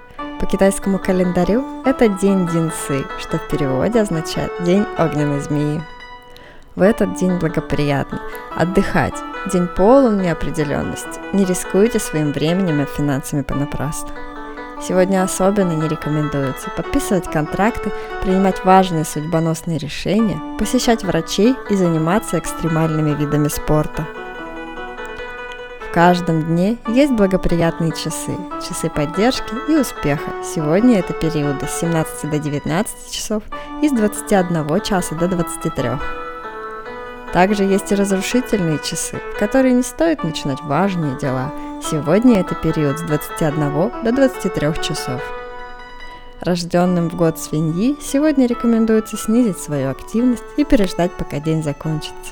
– по китайскому календарю это день Динсы, что в переводе означает «день огненной змеи». В этот день благоприятно отдыхать, день полон неопределенности, не рискуйте своим временем и финансами понапрасну. Сегодня особенно не рекомендуется подписывать контракты, принимать важные судьбоносные решения, посещать врачей и заниматься экстремальными видами спорта – в каждом дне есть благоприятные часы, часы поддержки и успеха. Сегодня это периоды с 17 до 19 часов и с 21 часа до 23. Также есть и разрушительные часы, в которые не стоит начинать важные дела. Сегодня это период с 21 до 23 часов. Рожденным в год свиньи сегодня рекомендуется снизить свою активность и переждать, пока день закончится